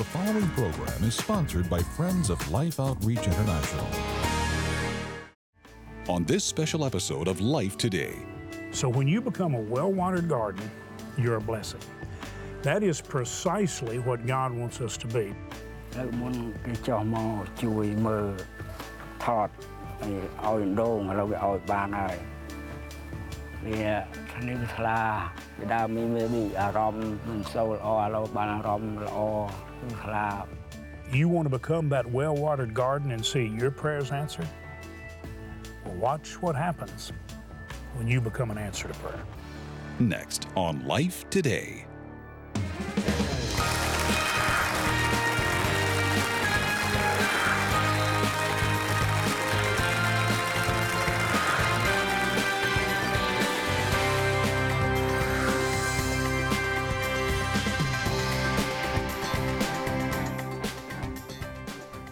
The following program is sponsored by Friends of Life Outreach International. On this special episode of Life Today, So when you become a well watered garden, you're a blessing. That is precisely what God wants us to be. នៅមុនគេចោះមកជួយមើលថតឲ្យឲ្យដូងឥឡូវវាឲ្យបានហើយវាខាងនេះវាថ្លាពីដើមមានមានអារម្មណ៍មិនសូវល្អឥឡូវបានអារម្មណ៍ល្អ You want to become that well watered garden and see your prayers answered? Well, watch what happens when you become an answer to prayer. Next on Life Today.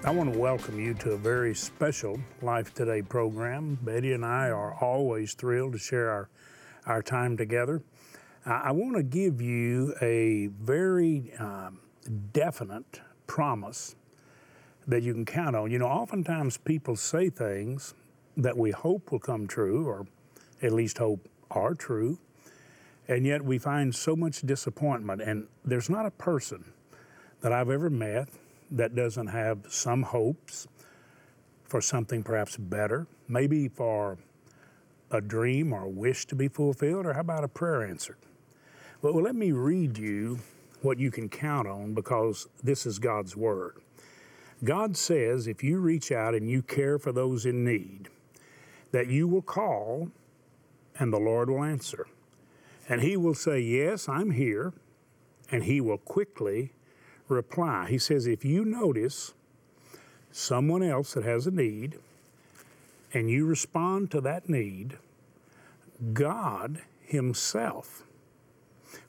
I want to welcome you to a very special Life Today program. Betty and I are always thrilled to share our, our time together. I, want to give you a very um, definite promise that you can count on. You know, oftentimes people say things that we hope will come true, or at least hope are true, and yet we find so much disappointment. And there's not a person that I've ever met that doesn't have some hopes for something perhaps better, maybe for a dream or a wish to be fulfilled, or how about a prayer answered? Well, let me read you what you can count on because this is God's Word. God says if you reach out and you care for those in need, that you will call and the Lord will answer. And He will say, Yes, I'm here, and He will quickly reply. He says, if you notice someone else that has a need and you respond to that need, God Himself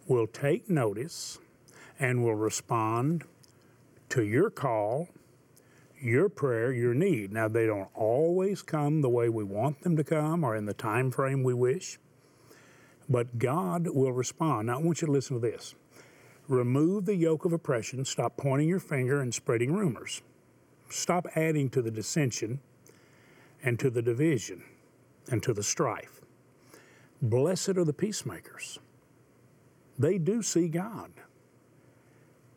will take notice and will respond to your call, your prayer, your need. Now, they don't always come the way we want them to come or in the time frame we wish, but God will respond. Now, I want you to listen to this. Remove the yoke of oppression. Stop pointing your finger and spreading rumors. Stop adding to the dissension and to the division and to the strife. Blessed are the peacemakers. They do see God.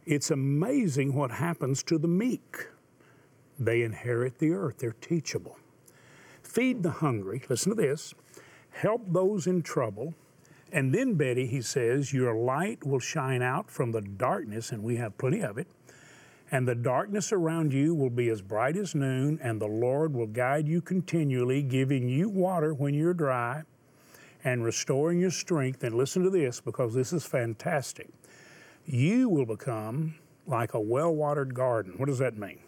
It's amazing what happens to the meek. They inherit the earth, they're teachable. Feed the hungry. Listen to this. Help those in trouble. And then, Betty, he says, Your light will shine out from the darkness, and we have plenty of it. And the darkness around you will be as bright as noon, and the Lord will guide you continually, giving you water when you're dry and restoring your strength. And listen to this because this is fantastic. You will become like a well watered garden. What does that mean?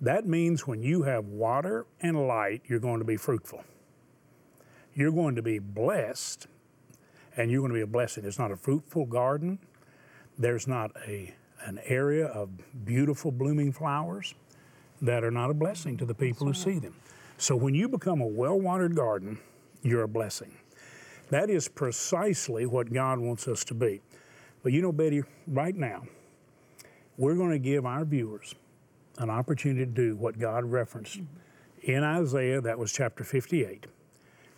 That means when you have water and light, you're going to be fruitful. You're going to be blessed and you're going to be a blessing. There's not a fruitful garden. There's not a an area of beautiful blooming flowers that are not a blessing to the people who see them. So when you become a well-watered garden, you're a blessing. That is precisely what God wants us to be. But you know, Betty, right now, we're going to give our viewers an opportunity to do what God referenced mm-hmm. in Isaiah, that was chapter 58,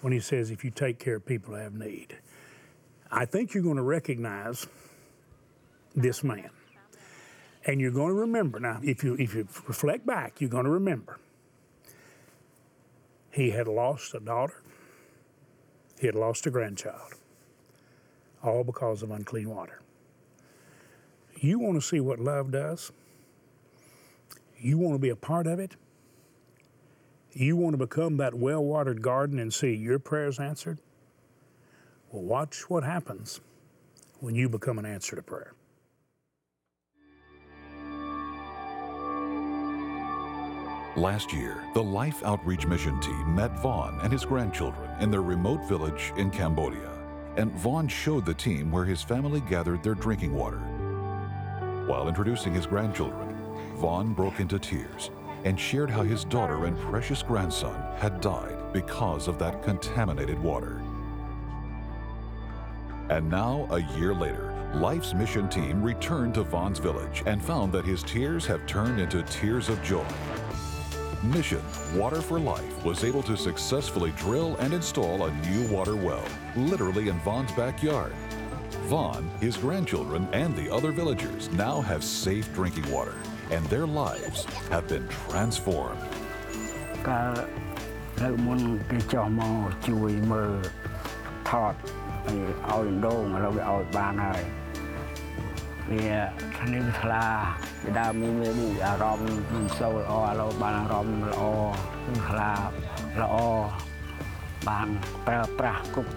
when he says, if you take care of people who have need. I think you're going to recognize this man. And you're going to remember. Now, if you, if you reflect back, you're going to remember. He had lost a daughter, he had lost a grandchild, all because of unclean water. You want to see what love does? You want to be a part of it? You want to become that well watered garden and see your prayers answered? Well, watch what happens when you become an answer to prayer. Last year, the Life Outreach Mission team met Vaughn and his grandchildren in their remote village in Cambodia. And Vaughn showed the team where his family gathered their drinking water. While introducing his grandchildren, Vaughn broke into tears and shared how his daughter and precious grandson had died because of that contaminated water. And now, a year later, Life's mission team returned to Vaughn's village and found that his tears have turned into tears of joy. Mission Water for Life was able to successfully drill and install a new water well, literally in Vaughn's backyard. Vaughn, his grandchildren, and the other villagers now have safe drinking water, and their lives have been transformed. កាលនៅមុនគេចោះមកជួយមើលថត ឲ្យឲ្យដងឥឡូវវាឲ្យបានហើយវាខាងនេះវាថ្លាពីដើមនេះវាមានអារម្មណ៍មិនសូវល្អឥឡូវបានអារម្មណ៍ល្អគឺថ្លាល្អបានប្រើប្រាស់គ្រប់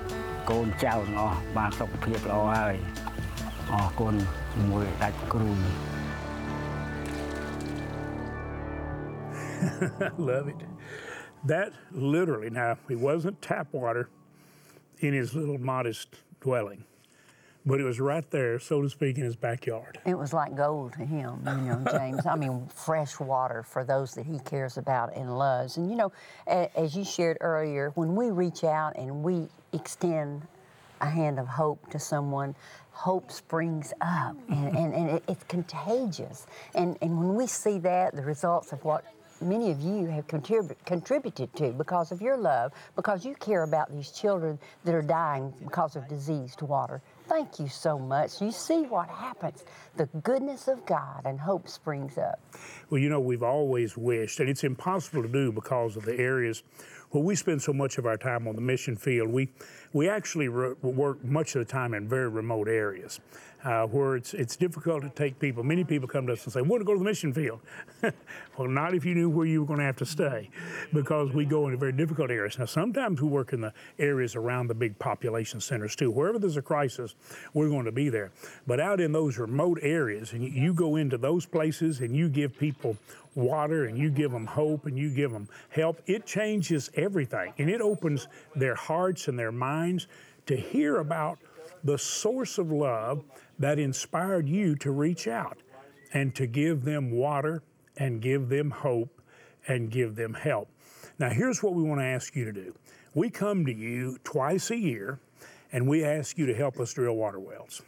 កូនចៅទាំងអស់បានសុខភាពល្អហើយអរគុណជាមួយដាច់គ្រូ Love it. That literally, now, it wasn't tap water in his little modest dwelling, but it was right there, so to speak, in his backyard. It was like gold to him, you know, James. I mean, fresh water for those that he cares about and loves. And, you know, as you shared earlier, when we reach out and we extend a hand of hope to someone, hope springs up and, and, and it, it's contagious. And, and when we see that, the results of what many of you have contrib- contributed to because of your love, because you care about these children that are dying because of diseased water. Thank you so much. You see what happens. The goodness of God and hope springs up. Well, you know, we've always wished, and it's impossible to do because of the areas where we spend so much of our time on the mission field. We, we actually re- work much of the time in very remote areas uh, where it's, it's difficult to take people. Many people come to us and say, want to go to the mission field. well, not if you knew where you were going to have to stay because we go into very difficult areas. Now, sometimes we work in the areas around the big population centers too. Wherever there's a crisis, we're going to be there. But out in those remote areas, and you- you go into those places and you give people water and you give them hope and you give them help, it changes everything. And it opens their hearts and their minds to hear about the source of love that inspired you to reach out and to give them water and give them hope and give them help. Now, here's what we want to ask you to do we come to you twice a year and we ask you to help us drill water wells.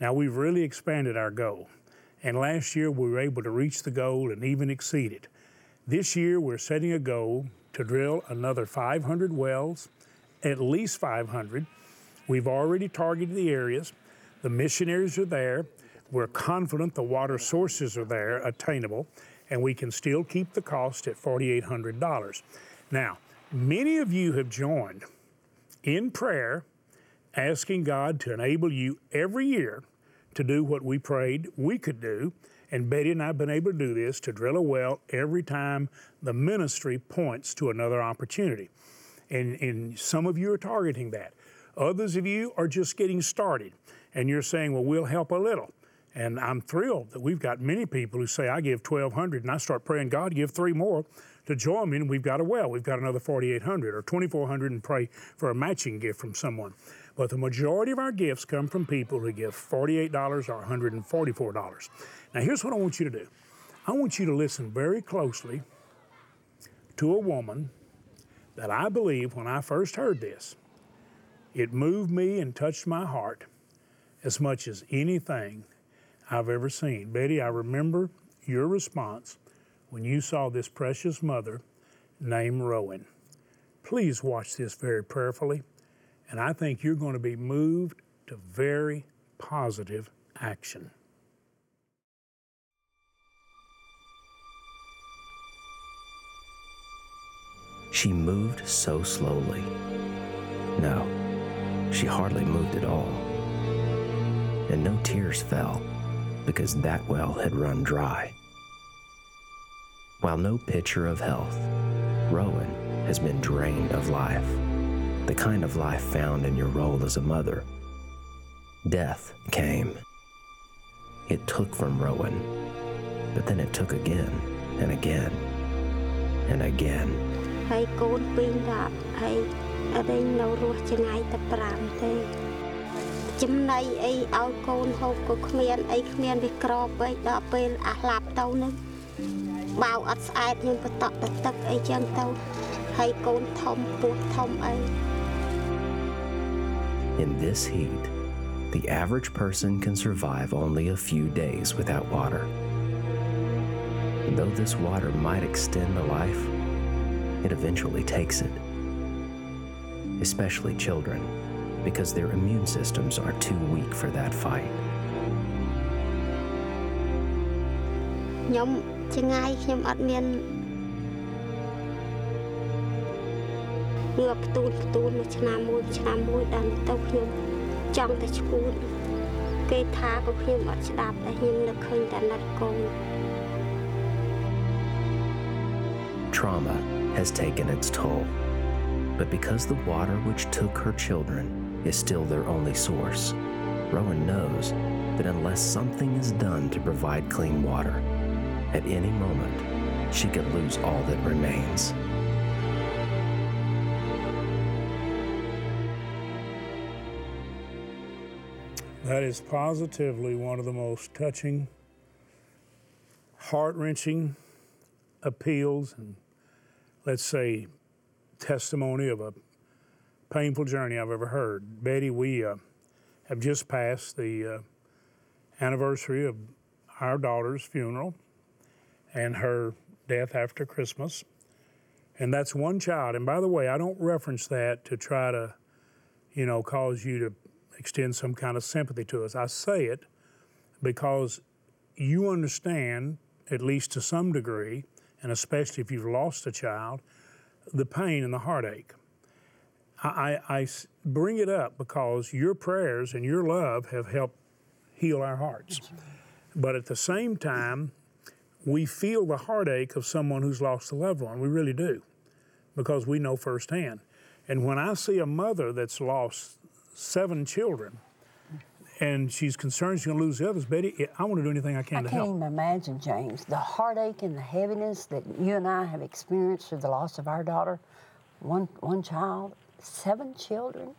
Now, we've really expanded our goal. And last year we were able to reach the goal and even exceed it. This year we're setting a goal to drill another 500 wells, at least 500. We've already targeted the areas. The missionaries are there. We're confident the water sources are there, attainable, and we can still keep the cost at $4,800. Now, many of you have joined in prayer, asking God to enable you every year to do what we prayed we could do. And Betty and I have been able to do this to drill a well every time the ministry points to another opportunity. And, and some of you are targeting that. Others of you are just getting started and you're saying, well, we'll help a little. And I'm thrilled that we've got many people who say, I give 1200 and I start praying, God, give three more to join me and we've got a well. We've got another 4800 or 2400 and pray for a matching gift from someone. But the majority of our gifts come from people who give $48 or $144. Now, here's what I want you to do I want you to listen very closely to a woman that I believe when I first heard this, it moved me and touched my heart as much as anything I've ever seen. Betty, I remember your response when you saw this precious mother named Rowan. Please watch this very prayerfully, and I think you're going to be moved to very positive action. She moved so slowly. No, she hardly moved at all. And no tears fell because that well had run dry. While no picture of health, Rowan has been drained of life, the kind of life found in your role as a mother. Death came. It took from Rowan, but then it took again and again and again. ហើយកូនពីរដាក់ហើយអរិញនៅរស់ឆ្ងាយតែ5ទេចំណៃអីឲ្យកូនហូបក៏គ្មានអីគ្មានវាក្របពេកដល់ពេលអាស្លាប់ទៅនឹងបាវអត់ស្អែតយើងបតក់ទៅទឹកអីចឹងទៅហើយកូនធំពោះធំអី In this heat, the average person can survive only a few days without water. And though this water might extend a life, it eventually takes it. Especially children, because their immune systems are too weak for that fight. ខ្ញុំចងាយខ្ញុំអត់មានងើបផ្ទូនផ្ទូនមួយឆ្នាំមួយឆ្នាំមួយដល់ទៅខ្ញុំចង់តែឈួតគេថាក៏ខ្ញុំអត់ស្ដាប់តែខ្ញុំនឹកឃើញតែណាត់កូន Trauma has taken its toll. But because the water which took her children is still their only source, Rowan knows that unless something is done to provide clean water, at any moment, she could lose all that remains. That is positively one of the most touching, heart wrenching appeals and, let's say, testimony of a painful journey I've ever heard. Betty, we uh, have just passed the uh, anniversary of our daughter's funeral and her death after Christmas. And that's one child. And by the way, I don't reference that to try to, you know, cause you to extend some kind of sympathy to us. I say it because you understand, at least to some degree, and especially if you've lost a child, the pain and the heartache. I I bring it up because your prayers and your love have helped heal our hearts. But at the same time, we feel the heartache of someone who's lost a loved one. We really do because we know firsthand. And when I see a mother that's lost seven children and she's concerned she's going to lose the others, Betty, I want to do anything I can I to help. I can't even imagine, James, the heartache and the heaviness that you and I have experienced through the loss of our daughter. One, one child, seven children,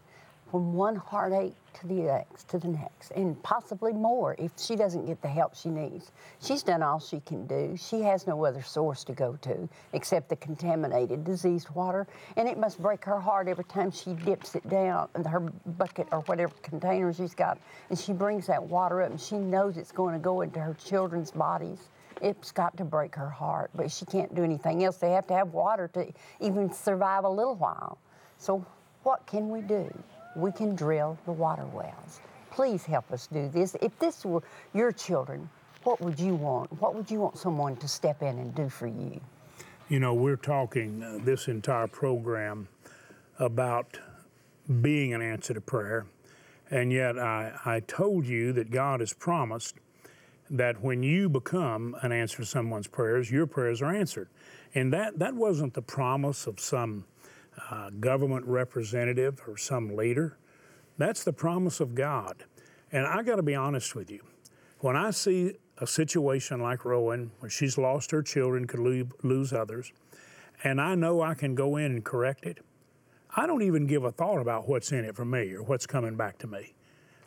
from one heartache to the next, to the next, and possibly more if she doesn't get the help she needs. She's done all she can do. She has no other source to go to except the contaminated, diseased water, and it must break her heart every time she dips it down in her bucket or whatever container she's got, and she brings that water up, and she knows it's going to go into her children's bodies. It's got to break her heart, but she can't do anything else. They have to have water to even survive a little while. So, what can we do? We can drill the water wells. Please help us do this. If this were your children, what would you want? What would you want someone to step in and do for you? You know, we're talking uh, this entire program about being an answer to prayer. And yet, I, I told you that God has promised that when you become an answer to someone's prayers, your prayers are answered. And that, that wasn't the promise of some uh, government representative or some leader. That's the promise of God. And I got to be honest with you. When I see a situation like Rowan, where she's lost her children, could lose, lose others, and I know I can go in and correct it, I don't even give a thought about what's in it for me or what's coming back to me.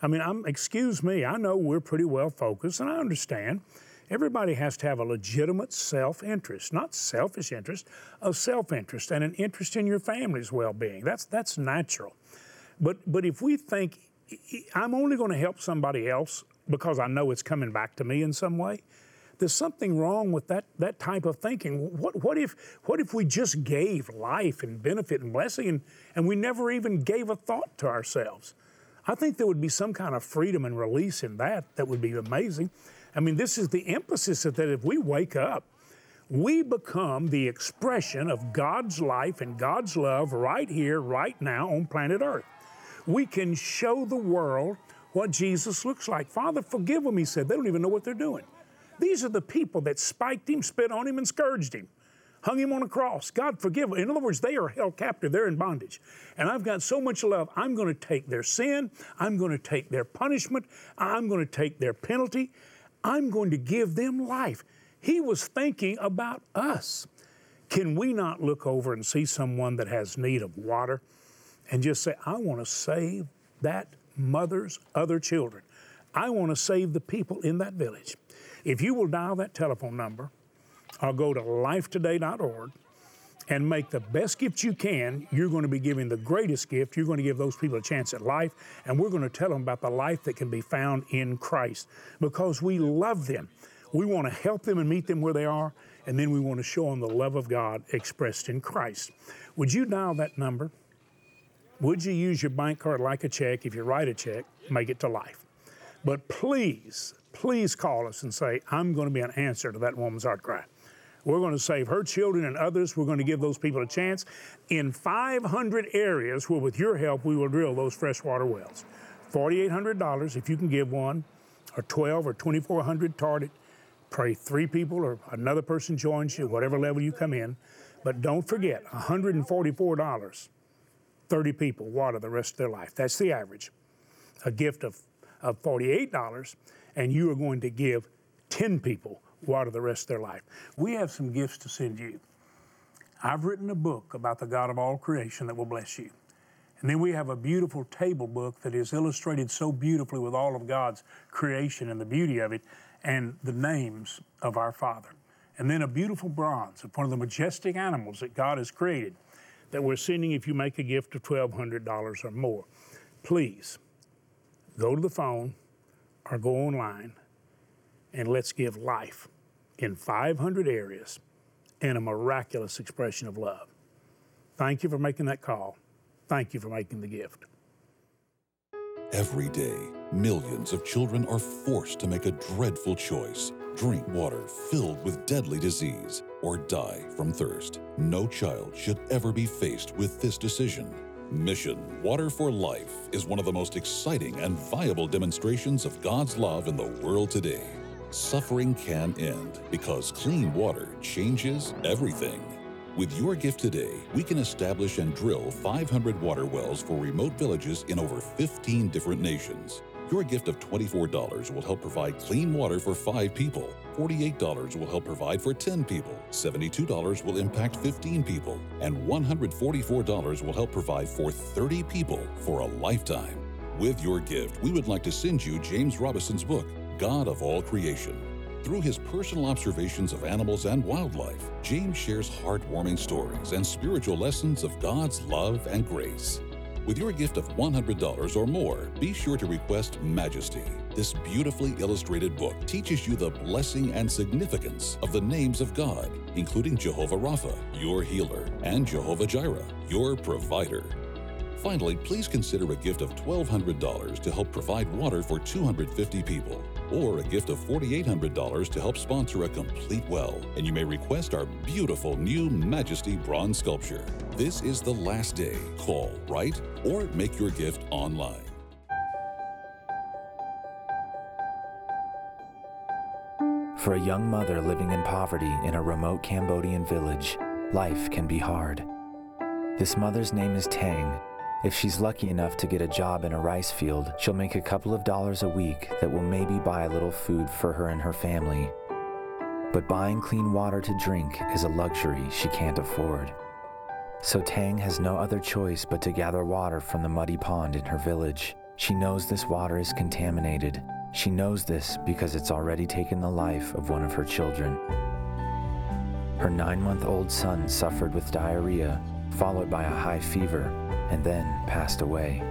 I mean, I'm, excuse me, I know we're pretty well focused, and I understand everybody has to have a legitimate self interest, not selfish interest, a self interest and an interest in your family's well being. That's, that's natural. But, but if we think I'm only going to help somebody else because I know it's coming back to me in some way, there's something wrong with that, that type of thinking. What, what, if, what if we just gave life and benefit and blessing and, and we never even gave a thought to ourselves? I think there would be some kind of freedom and release in that that would be amazing. I mean, this is the emphasis that if we wake up, we become the expression of God's life and God's love right here, right now on planet Earth. We can show the world what Jesus looks like. Father, forgive them, he said. They don't even know what they're doing. These are the people that spiked him, spit on him, and scourged him, hung him on a cross. God, forgive them. In other words, they are held captive, they're in bondage. And I've got so much love, I'm going to take their sin, I'm going to take their punishment, I'm going to take their penalty, I'm going to give them life. He was thinking about us. Can we not look over and see someone that has need of water and just say, I want to save that mother's other children? I want to save the people in that village. If you will dial that telephone number or go to lifetoday.org and make the best gift you can, you're going to be giving the greatest gift. You're going to give those people a chance at life, and we're going to tell them about the life that can be found in Christ because we love them. We want to help them and meet them where they are, and then we want to show them the love of God expressed in Christ. Would you dial that number? Would you use your bank card like a check? If you write a check, make it to life. But please, please call us and say, I'm going to be an answer to that woman's heart cry. We're going to save her children and others. We're going to give those people a chance in 500 areas where, with your help, we will drill those freshwater wells. $4,800 if you can give one, or 12 or 2,400 target. Pray three people or another person joins you, whatever level you come in. But don't forget, $144, 30 people water the rest of their life. That's the average. A gift of, of $48, and you are going to give 10 people water the rest of their life. We have some gifts to send you. I've written a book about the God of all creation that will bless you. And then we have a beautiful table book that is illustrated so beautifully with all of God's creation and the beauty of it and the names of our Father. And then a beautiful bronze of one of the majestic animals that God has created that we're sending if you make a gift of $1,200 or more. Please go to the phone or go online and let's give life in 500 areas and a miraculous expression of love. Thank you for making that call. Thank you for making the gift. Every day, millions of children are forced to make a dreadful choice drink water filled with deadly disease or die from thirst. No child should ever be faced with this decision. Mission Water for Life is one of the most exciting and viable demonstrations of God's love in the world today. Suffering can end because clean water changes everything. With your gift today, we can establish and drill 500 water wells for remote villages in over 15 different nations. Your gift of $24 will help provide clean water for five people. $48 will help provide for 10 people. $72 will impact 15 people. And $144 will help provide for 30 people for a lifetime. With your gift, we would like to send you James Robison's book, God of All Creation. Through his personal observations of animals and wildlife, James shares heartwarming stories and spiritual lessons of God's love and grace. With your gift of $100 or more, be sure to request Majesty. This beautifully illustrated book teaches you the blessing and significance of the names of God, including Jehovah Rapha, your healer, and Jehovah Jireh, your provider. Finally, please consider a gift of $1,200 to help provide water for 250 people, or a gift of $4,800 to help sponsor a complete well. And you may request our beautiful new Majesty bronze sculpture. This is the last day. Call, write, or make your gift online. For a young mother living in poverty in a remote Cambodian village, life can be hard. This mother's name is Tang. If she's lucky enough to get a job in a rice field, she'll make a couple of dollars a week that will maybe buy a little food for her and her family. But buying clean water to drink is a luxury she can't afford. So Tang has no other choice but to gather water from the muddy pond in her village. She knows this water is contaminated. She knows this because it's already taken the life of one of her children. Her nine month old son suffered with diarrhea, followed by a high fever, and then passed away.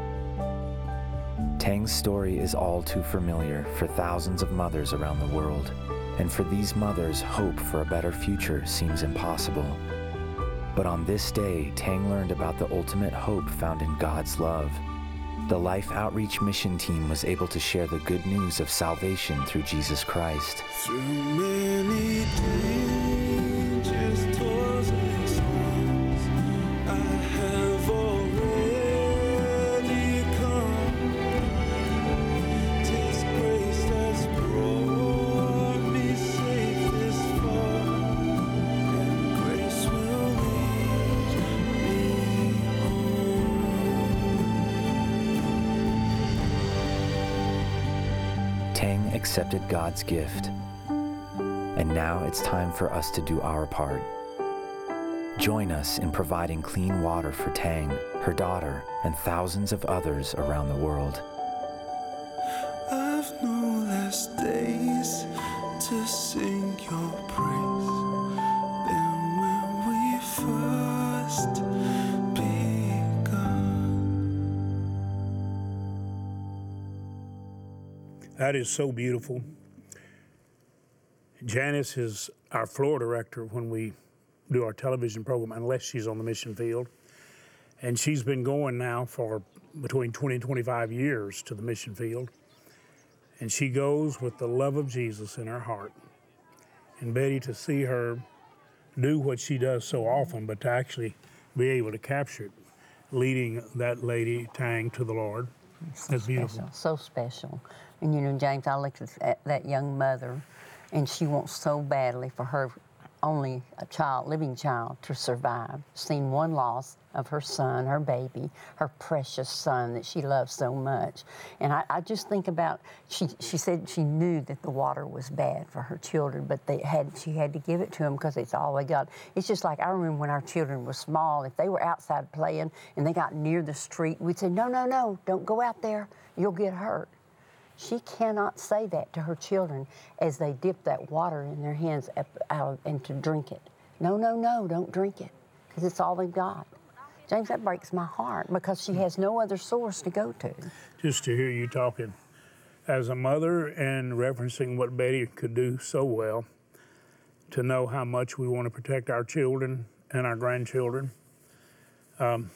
Tang's story is all too familiar for thousands of mothers around the world, and for these mothers, hope for a better future seems impossible. But on this day, Tang learned about the ultimate hope found in God's love. The Life Outreach Mission Team was able to share the good news of salvation through Jesus Christ. Through accepted God's gift. And now it's time for us to do our part. Join us in providing clean water for Tang, her daughter, and thousands of others around the world. I've no less days to sing your praise That is so beautiful. Janice is our floor director when we do our television program, unless she's on the mission field. And she's been going now for between 20 and 25 years to the mission field. And she goes with the love of Jesus in her heart. And Betty, to see her do what she does so often, but to actually be able to capture it, leading that lady, Tang, to the Lord, that's beautiful. Special, so special. And you know, James, I looked at that, young mother, and she wants so badly for her only a child, living child, to survive. Seen one loss of her son, her baby, her precious son that she loves so much. And I, I just think about she. She said she knew that the water was bad for her children, but they had she had to give it to them because it's all they got. It's just like I remember when our children were small. If they were outside playing and they got near the street, we'd say, "No, no, no! Don't go out there. You'll get hurt." She cannot say that to her children as they dip that water in their hands out and to drink it. No, no, no, don't drink it because it's all they've got. James, that breaks my heart because she has no other source to go to. Just to hear you talking as a mother and referencing what Betty could do so well, to know how much we want to protect our children and our grandchildren. Um,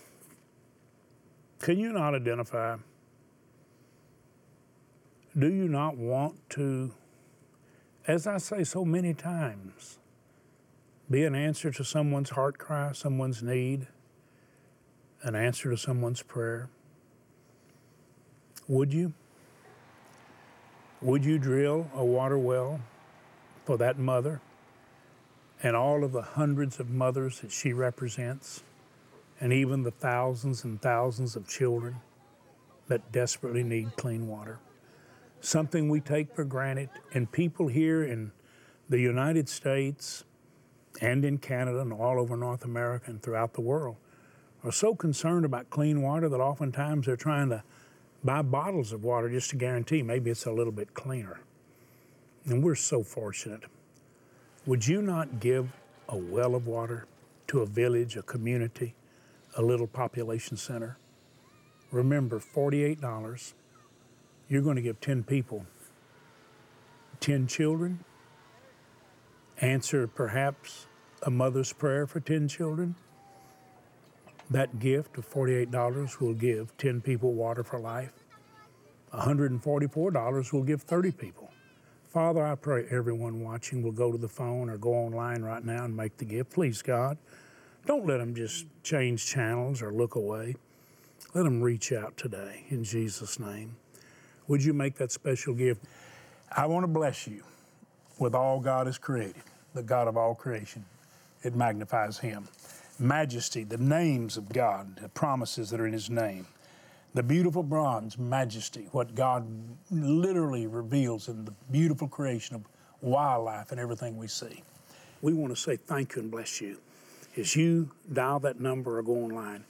can you not identify? Do you not want to, as I say so many times, be an answer to someone's heart cry, someone's need, an answer to someone's prayer? Would you? Would you drill a water well for that mother and all of the hundreds of mothers that she represents, and even the thousands and thousands of children that desperately need clean water? Something we take for granted, and people here in the United States and in Canada and all over North America and throughout the world are so concerned about clean water that oftentimes they're trying to buy bottles of water just to guarantee maybe it's a little bit cleaner. And we're so fortunate. Would you not give a well of water to a village, a community, a little population center? Remember, $48. You're going to give 10 people 10 children, answer perhaps a mother's prayer for 10 children. That gift of $48 will give 10 people water for life. $144 will give 30 people. Father, I pray everyone watching will go to the phone or go online right now and make the gift. Please, God, don't let them just change channels or look away. Let them reach out today in Jesus' name. Would you make that special gift? I want to bless you with all God has created, the God of all creation. It magnifies Him. Majesty, the names of God, the promises that are in His name. The beautiful bronze, majesty, what God literally reveals in the beautiful creation of wildlife and everything we see. We want to say thank you and bless you. As you dial that number or go online,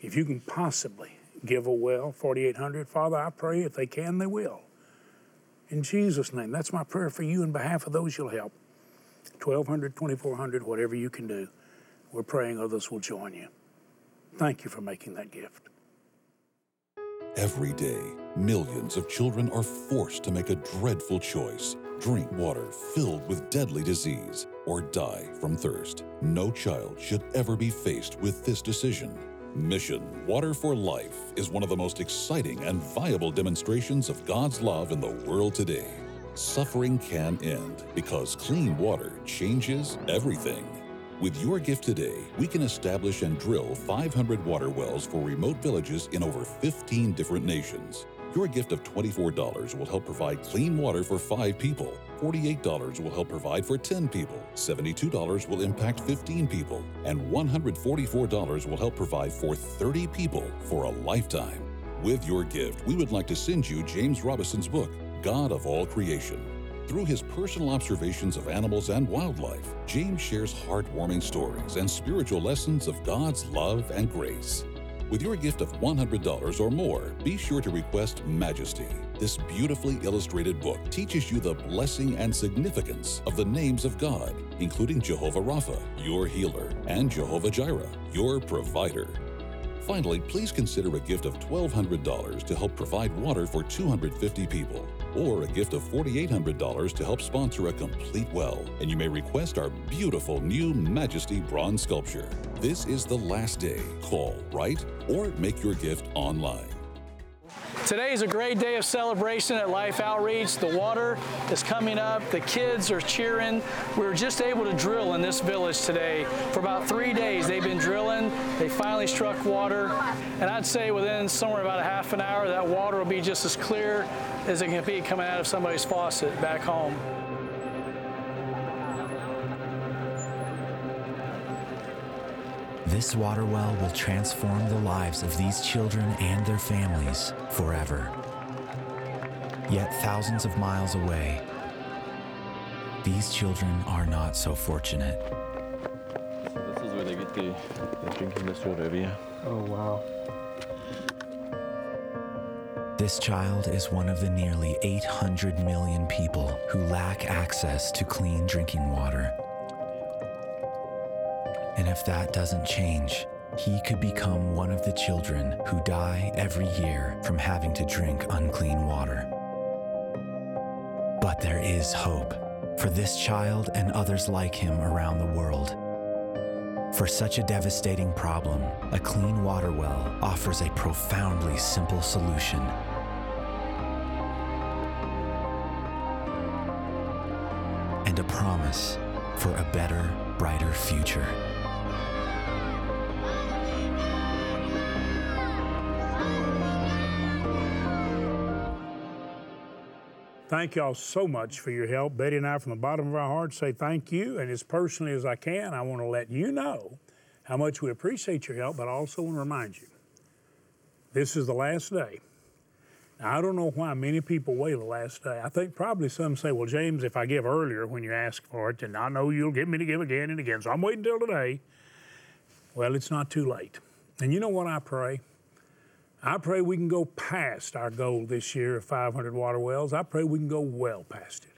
if you can possibly give a well, 4800, Father, I pray if they can, they will. In Jesus' name, that's my prayer for you and behalf of those you'll help. 1200, 2400, whatever you can do. We're praying others will join you. Thank you for making that gift. Every day, millions of children are forced to make a dreadful choice drink water filled with deadly disease or die from thirst. No child should ever be faced with this decision. Mission Water for Life is one of the most exciting and viable demonstrations of God's love in the world today. Suffering can end because clean water changes everything. With your gift today, we can establish and drill 500 water wells for remote villages in over 15 different nations. Your gift of $24 will help provide clean water for five people. $48 will help provide for 10 people. $72 will impact 15 people. And $144 will help provide for 30 people for a lifetime. With your gift, we would like to send you James Robison's book, God of All Creation. Through his personal observations of animals and wildlife, James shares heartwarming stories and spiritual lessons of God's love and grace. With your gift of $100 or more, be sure to request Majesty. This beautifully illustrated book teaches you the blessing and significance of the names of God, including Jehovah Rapha, your healer, and Jehovah Jireh, your provider. Finally, please consider a gift of $1,200 to help provide water for 250 people. Or a gift of $4,800 to help sponsor a complete well. And you may request our beautiful new Majesty bronze sculpture. This is the last day. Call, write, or make your gift online. Today is a great day of celebration at Life Outreach. The water is coming up, the kids are cheering. We were just able to drill in this village today. For about three days, they've been drilling. They finally struck water. And I'd say within somewhere about a half an hour, that water will be just as clear as it can be coming out of somebody's faucet back home. This water well will transform the lives of these children and their families forever. Yet, thousands of miles away, these children are not so fortunate. This is where they get the, the drinking this water over here. Oh, wow. This child is one of the nearly 800 million people who lack access to clean drinking water. And if that doesn't change, he could become one of the children who die every year from having to drink unclean water. But there is hope for this child and others like him around the world. For such a devastating problem, a clean water well offers a profoundly simple solution. And a promise for a better, brighter future. Thank y'all so much for your help. Betty and I, from the bottom of our hearts, say thank you. And as personally as I can, I want to let you know how much we appreciate your help, but I also want to remind you this is the last day. Now, I don't know why many people wait the last day. I think probably some say, well, James, if I give earlier when you ask for it, then I know you'll get me to give again and again. So I'm waiting till today. Well, it's not too late. And you know what I pray? I pray we can go past our goal this year of 500 water wells. I pray we can go well past it.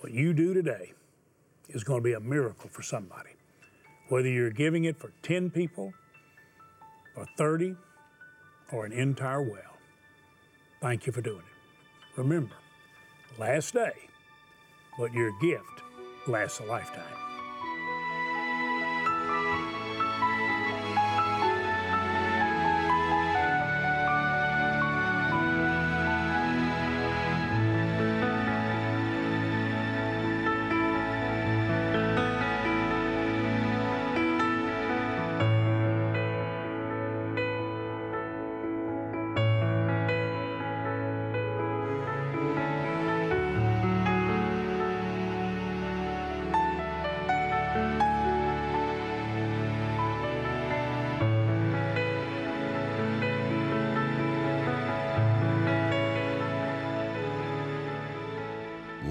What you do today is going to be a miracle for somebody. Whether you're giving it for 10 people, or 30, or an entire well. Thank you for doing it. Remember, last day, but your gift lasts a lifetime.